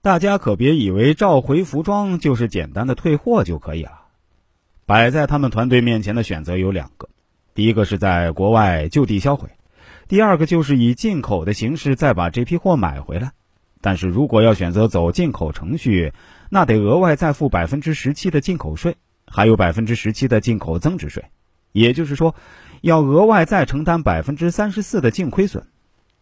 大家可别以为召回服装就是简单的退货就可以了。摆在他们团队面前的选择有两个：第一个是在国外就地销毁；第二个就是以进口的形式再把这批货买回来。但是如果要选择走进口程序，那得额外再付百分之十七的进口税，还有百分之十七的进口增值税，也就是说，要额外再承担百分之三十四的净亏损。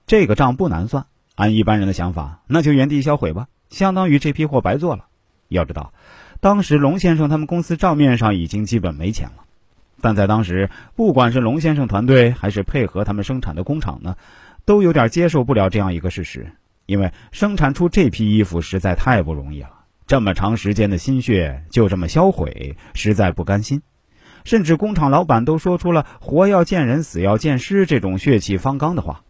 这个账不难算。按一般人的想法，那就原地销毁吧，相当于这批货白做了。要知道，当时龙先生他们公司账面上已经基本没钱了，但在当时，不管是龙先生团队还是配合他们生产的工厂呢，都有点接受不了这样一个事实。因为生产出这批衣服实在太不容易了，这么长时间的心血就这么销毁，实在不甘心。甚至工厂老板都说出了“活要见人，死要见尸”这种血气方刚的话。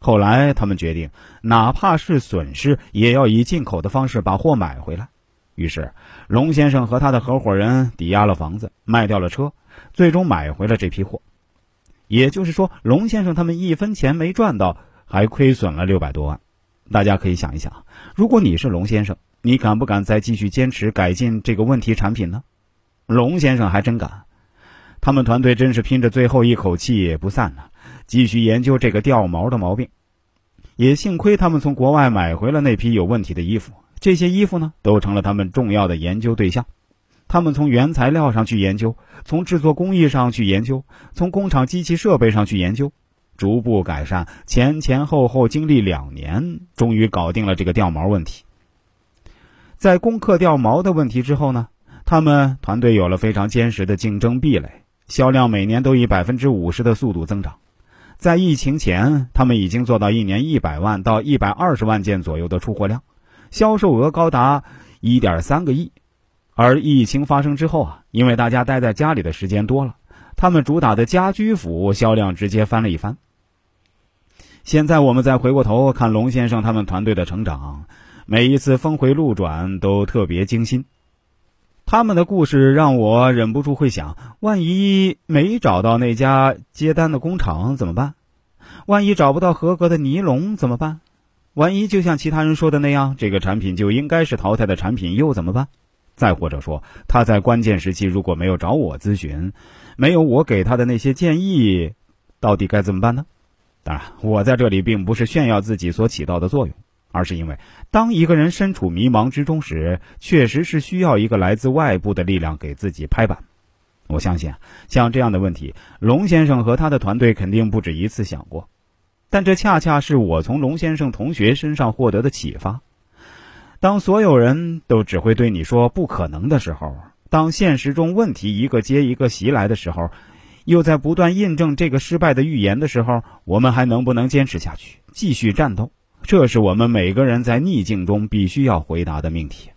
后来他们决定，哪怕是损失，也要以进口的方式把货买回来。于是，龙先生和他的合伙人抵押了房子，卖掉了车，最终买回了这批货。也就是说，龙先生他们一分钱没赚到，还亏损了六百多万。大家可以想一想，如果你是龙先生，你敢不敢再继续坚持改进这个问题产品呢？龙先生还真敢，他们团队真是拼着最后一口气也不散呢，继续研究这个掉毛的毛病。也幸亏他们从国外买回了那批有问题的衣服，这些衣服呢，都成了他们重要的研究对象。他们从原材料上去研究，从制作工艺上去研究，从工厂机器设备上去研究。逐步改善，前前后后经历两年，终于搞定了这个掉毛问题。在攻克掉毛的问题之后呢，他们团队有了非常坚实的竞争壁垒，销量每年都以百分之五十的速度增长。在疫情前，他们已经做到一年一百万到一百二十万件左右的出货量，销售额高达一点三个亿。而疫情发生之后啊，因为大家待在家里的时间多了，他们主打的家居服销量直接翻了一番。现在我们再回过头看龙先生他们团队的成长，每一次峰回路转都特别惊心。他们的故事让我忍不住会想：万一没找到那家接单的工厂怎么办？万一找不到合格的尼龙怎么办？万一就像其他人说的那样，这个产品就应该是淘汰的产品又怎么办？再或者说，他在关键时期如果没有找我咨询，没有我给他的那些建议，到底该怎么办呢？当然，我在这里并不是炫耀自己所起到的作用，而是因为当一个人身处迷茫之中时，确实是需要一个来自外部的力量给自己拍板。我相信，像这样的问题，龙先生和他的团队肯定不止一次想过，但这恰恰是我从龙先生同学身上获得的启发。当所有人都只会对你说不可能的时候，当现实中问题一个接一个袭来的时候。又在不断印证这个失败的预言的时候，我们还能不能坚持下去，继续战斗？这是我们每个人在逆境中必须要回答的命题。